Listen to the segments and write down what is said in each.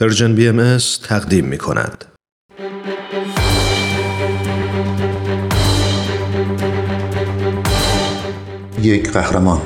Persian BM تقدیم می کند. یک قهرمان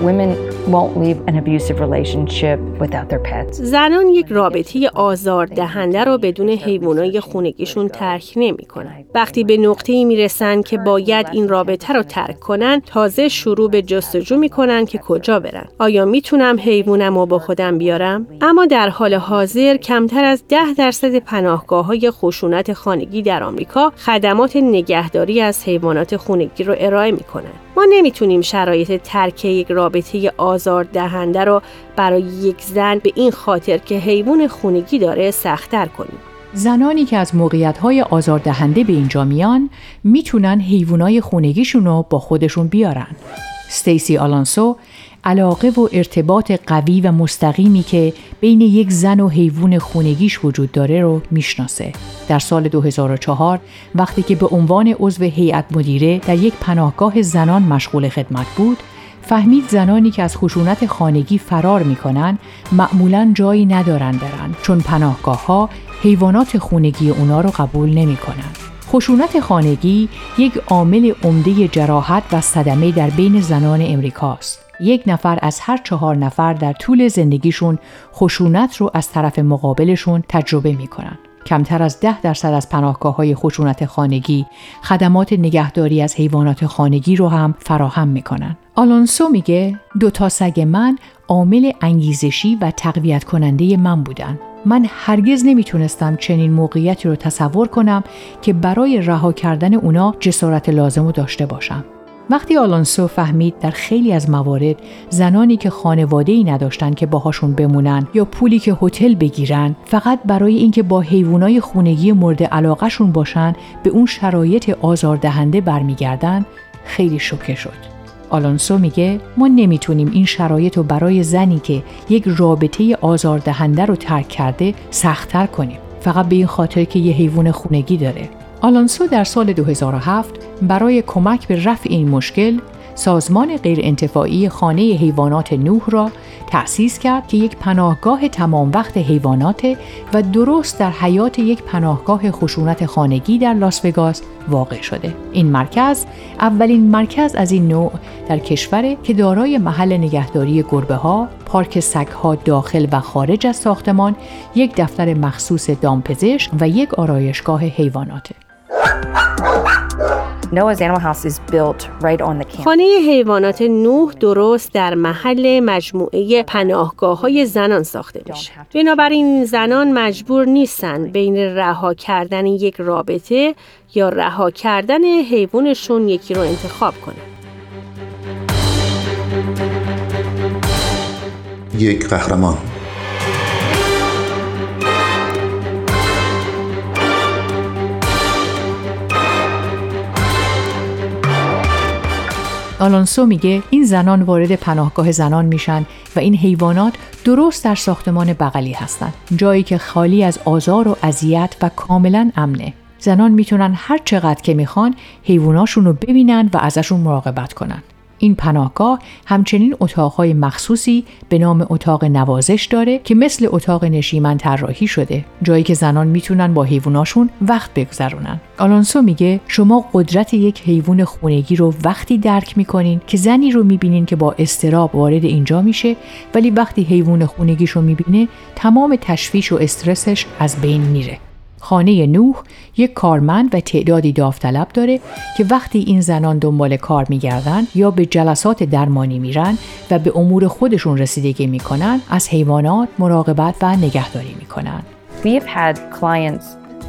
Women won't leave an abusive relationship without their pets. زنان یک رابطه آزار دهنده رو بدون حیوانای خونگیشون ترک نمی‌کنن. وقتی به نقطه ای می‌رسن که باید این رابطه رو ترک کنن، تازه شروع به جستجو می‌کنن که کجا برن. آیا می‌تونم حیوانم رو با خودم بیارم؟ اما در حال حاضر کمتر از ده درصد پناهگاه های خشونت خانگی در آمریکا خدمات نگهداری از حیوانات خونگی رو ارائه می‌کنن. ما نمی‌تونیم شرایط ترک یک رابطه آزار دهنده رو برای یک زن به این خاطر که حیوان خونگی داره سختتر کنیم. زنانی که از موقعیت آزاردهنده به اینجا میان می‌تونن حیوانای خونگیشون رو با خودشون بیارن. ستیسی آلانسو علاقه و ارتباط قوی و مستقیمی که بین یک زن و حیوان خونگیش وجود داره رو می‌شناسه. در سال 2004 وقتی که به عنوان عضو هیئت مدیره در یک پناهگاه زنان مشغول خدمت بود، فهمید زنانی که از خشونت خانگی فرار می‌کنن معمولا جایی ندارن برن چون پناهگاه ها حیوانات خونگی اونا رو قبول نمی‌کنن. خشونت خانگی یک عامل عمده جراحت و صدمه در بین زنان امریکاست. یک نفر از هر چهار نفر در طول زندگیشون خشونت رو از طرف مقابلشون تجربه می‌کنن. کمتر از ده درصد از پناهگاه های خشونت خانگی خدمات نگهداری از حیوانات خانگی رو هم فراهم می‌کنن. آلونسو میگه دو تا سگ من عامل انگیزشی و تقویت کننده من بودن. من هرگز نمی‌تونستم چنین موقعیتی رو تصور کنم که برای رها کردن اونا جسارت لازم رو داشته باشم. وقتی آلانسو فهمید در خیلی از موارد زنانی که خانواده ای نداشتن که باهاشون بمونن یا پولی که هتل بگیرن فقط برای اینکه با حیوانای خونگی مورد علاقهشون باشن به اون شرایط آزاردهنده برمیگردن خیلی شوکه شد. آلانسو میگه ما نمی‌تونیم این شرایط رو برای زنی که یک رابطه آزاردهنده رو ترک کرده سختتر کنیم فقط به این خاطر که یه حیوان خونگی داره آلانسو در سال 2007 برای کمک به رفع این مشکل سازمان غیرانتفاعی خانه حیوانات نوح را تأسیس کرد که یک پناهگاه تمام وقت حیوانات و درست در حیات یک پناهگاه خشونت خانگی در لاس وگاس واقع شده. این مرکز اولین مرکز از این نوع در کشور که دارای محل نگهداری گربه ها، پارک سگ ها داخل و خارج از ساختمان، یک دفتر مخصوص دامپزشک و یک آرایشگاه حیواناته. خانه حیوانات نوح درست در محل مجموعه پناهگاه های زنان ساخته میشه. بنابراین زنان مجبور نیستن بین رها کردن یک رابطه یا رها کردن حیوانشون یکی رو انتخاب کنن. یک قهرمان آلونسو میگه این زنان وارد پناهگاه زنان میشن و این حیوانات درست در ساختمان بغلی هستند جایی که خالی از آزار و اذیت و کاملا امنه. زنان می‌تونن هر چقدر که می‌خوان حیواناشون رو ببینن و ازشون مراقبت کنن. این پناهگاه همچنین اتاقهای مخصوصی به نام اتاق نوازش داره که مثل اتاق نشیمن طراحی شده. جایی که زنان می‌تونن با حیواناشون وقت بگذرونن. آلونسو میگه شما قدرت یک حیوان خونگی رو وقتی درک می‌کنین که زنی رو می‌بینین که با استراب وارد اینجا میشه ولی وقتی حیوان خونگیش رو می‌بینه تمام تشویش و استرسش از بین میره. خانه نوح یک کارمند و تعدادی داوطلب داره که وقتی این زنان دنبال کار میگردن یا به جلسات درمانی میرن و به امور خودشون رسیدگی می‌کنن از حیوانات مراقبت و نگهداری می‌کنن.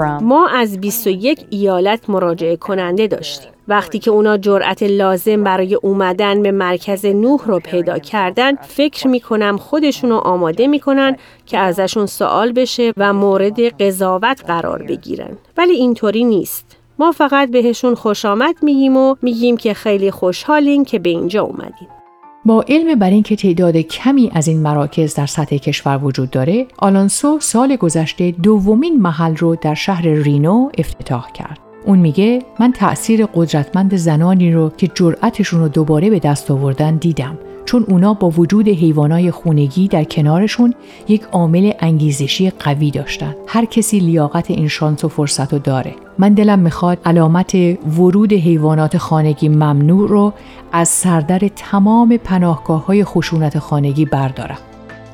ما از 21 ایالت مراجعه کننده داشتیم. وقتی که اونا جرأت لازم برای اومدن به مرکز نوح رو پیدا کردن فکر می‌کنم خودشون رو آماده می‌کنن که ازشون سوال بشه و مورد قضاوت قرار بگیرن. ولی اینطوری نیست. ما فقط بهشون خوش آمد میگیم و میگیم که خیلی خوشحالین که به اینجا اومدین. با علم بر اینکه تعداد کمی از این مراکز در سطح کشور وجود داره، آلانسو سال گذشته دومین محل رو در شهر رینو افتتاح کرد. اون میگه من تأثیر قدرتمند زنانی رو که جرأتشون رو دوباره به دست آوردن دیدم چون اونا با وجود حیوانای خونگی در کنارشون یک عامل انگیزشی قوی داشتن. هر کسی لیاقت این شانس و فرصت رو داره. من دلم می‌خواد علامت ورود حیوانات خانگی ممنوع رو از سردر تمام پناهگاه های خشونت خانگی بردارم.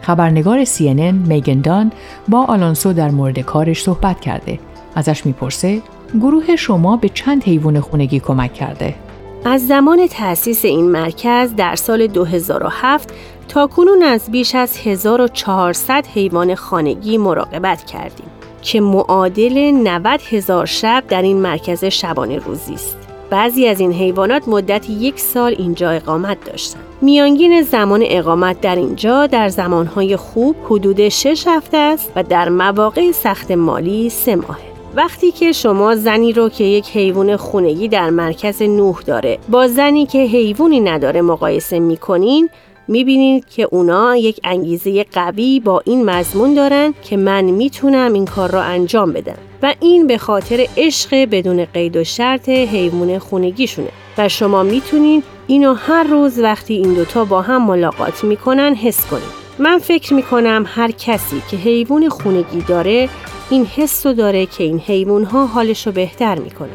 خبرنگار CNN میگندان با آلانسو در مورد کارش صحبت کرده. ازش می‌پرسه گروه شما به چند حیوان خونگی کمک کرده؟ از زمان تأسیس این مرکز در سال 2007 تا کنون از بیش از 1400 حیوان خانگی مراقبت کردیم که معادل 90 هزار شب در این مرکز شبانه روزی است. بعضی از این حیوانات مدت یک سال اینجا اقامت داشتند. میانگین زمان اقامت در اینجا در زمانهای خوب حدود 6 هفته است و در مواقع سخت مالی سه ماه. وقتی که شما زنی رو که یک حیوان خونگی در مرکز نوح داره با زنی که حیوانی نداره مقایسه می‌کنین می‌بینید که اونا یک انگیزه قوی با این مضمون دارن که من می‌تونم این کار را انجام بدم. و این به خاطر عشق بدون قید و شرط حیوان خونگیشونه. و شما می‌تونین اینو هر روز وقتی این دوتا با هم ملاقات می‌کنن حس کنید من فکر می‌کنم هر کسی که حیوان خونگی داره این حس رو داره که این حیوان ها حالش رو بهتر می‌کنن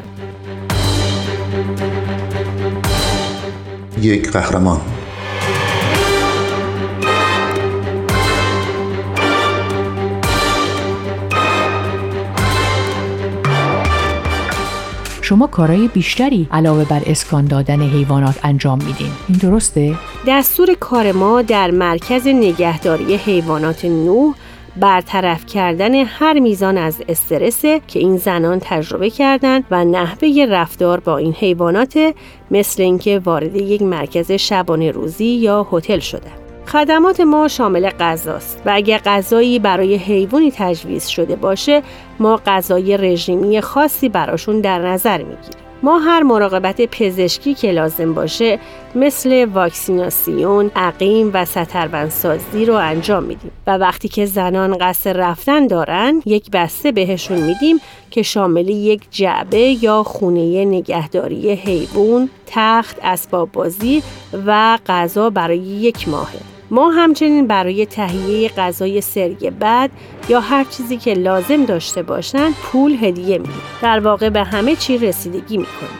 یک قهرمان. شما کارهای بیشتری علاوه بر اسکان دادن حیوانات انجام میدین. این درسته؟ دستور کار ما در مرکز نگهداری حیوانات نوح برطرف کردن هر میزان از استرسه که این زنان تجربه کردن و نحوه رفتار با این حیوانات مثل اینکه وارد یک مرکز شبانه روزی یا هتل شده. خدمات ما شامل غذاست و اگر غذایی برای حیوانی تجویز شده باشه ما غذای رژیمی خاصی براشون در نظر می‌گیریم. ما هر مراقبت پزشکی که لازم باشه مثل واکسیناسیون، عقیم و ستربندسازی رو انجام میدیم و وقتی که زنان قصد رفتن دارن یک بسته بهشون میدیم که شامل یک جعبه یا خونه نگهداری حیوان، تخت، اسباب بازی و غذا برای یک ماهه. ما همچنین برای تهیه غذای سری بعد یا هر چیزی که لازم داشته باشن پول هدیه میدیم. در واقع به همه چی رسیدگی می‌کنیم.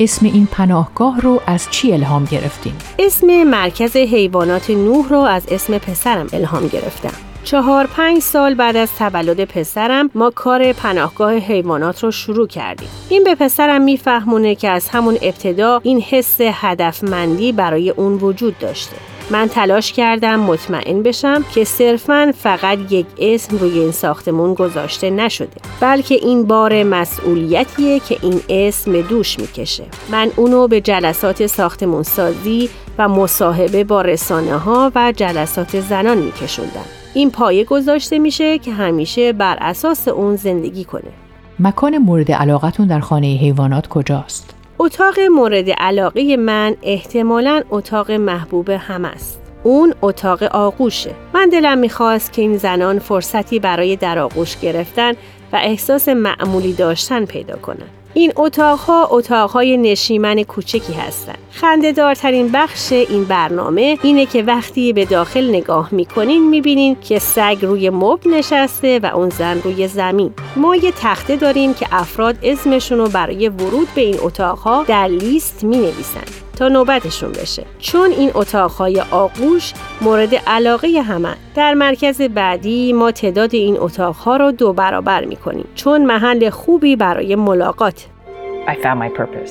اسم این پناهگاه رو از چی الهام گرفتیم؟ اسم مرکز حیوانات نوح رو از اسم پسرم الهام گرفتم. چهار پنج سال بعد از تولد پسرم ما کار پناهگاه حیوانات رو شروع کردیم. این به پسرم میفهمونه که از همون ابتدا این حس هدفمندی برای اون وجود داشته. من تلاش کردم مطمئن بشم که صرفا فقط یک اسم روی این ساختمون گذاشته نشده بلکه این بار مسئولیتیه که این اسم دوش می‌کشه. من اونو به جلسات ساختمون سازی و مصاحبه با رسانه ها و جلسات زنان میکشوندم. این پایه گذاشته میشه که همیشه بر اساس اون زندگی کنه. مکان مورد علاقتون در خانه حیوانات کجاست؟ اتاق مورد علاقه من احتمالا اتاق محبوب هم است. اون اتاق آغوشه. من دلم می‌خواست که این زنان فرصتی برای در آغوش گرفتن و احساس معمولی داشتن پیدا کنن. این اتاقها اتاقهای نشیمن کوچکی هستند. خندهدارترین بخش این برنامه اینه که وقتی به داخل نگاه می‌کنین می‌بینین که سگ روی مبل نشسته و اون زن روی زمین. ما یه تخته داریم که افراد اسمشون رو برای ورود به این اتاقها در لیست می‌نویسن. تا نوبتشون بشه چون این اتاقهای آغوش مورد علاقه همه در مرکز بعدی ما تعداد این اتاقها رو دو برابر می‌کنیم چون محل خوبی برای ملاقات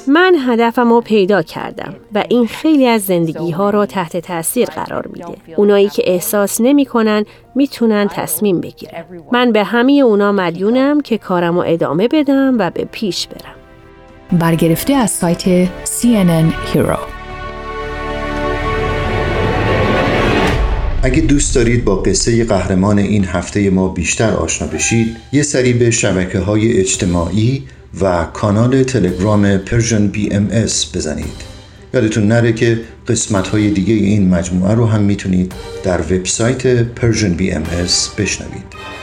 من هدفم رو پیدا کردم و این خیلی از زندگی ها رو تحت تاثیر قرار میده. اونایی که احساس نمی‌کنن می‌تونن تصمیم بگیرن. من به همه اونا مدیونم که کارم رو ادامه بدم و به پیش برم. برگرفته از سایت CNN Hero. اگه دوست دارید با قصه قهرمان این هفته ما بیشتر آشنا بشید یه سری به شبکه های اجتماعی و کانال تلگرام ام اس بزنید. یادتون نره که قسمت های دیگه این مجموعه رو هم می‌تونید در وبسایت ام اس بشنوید.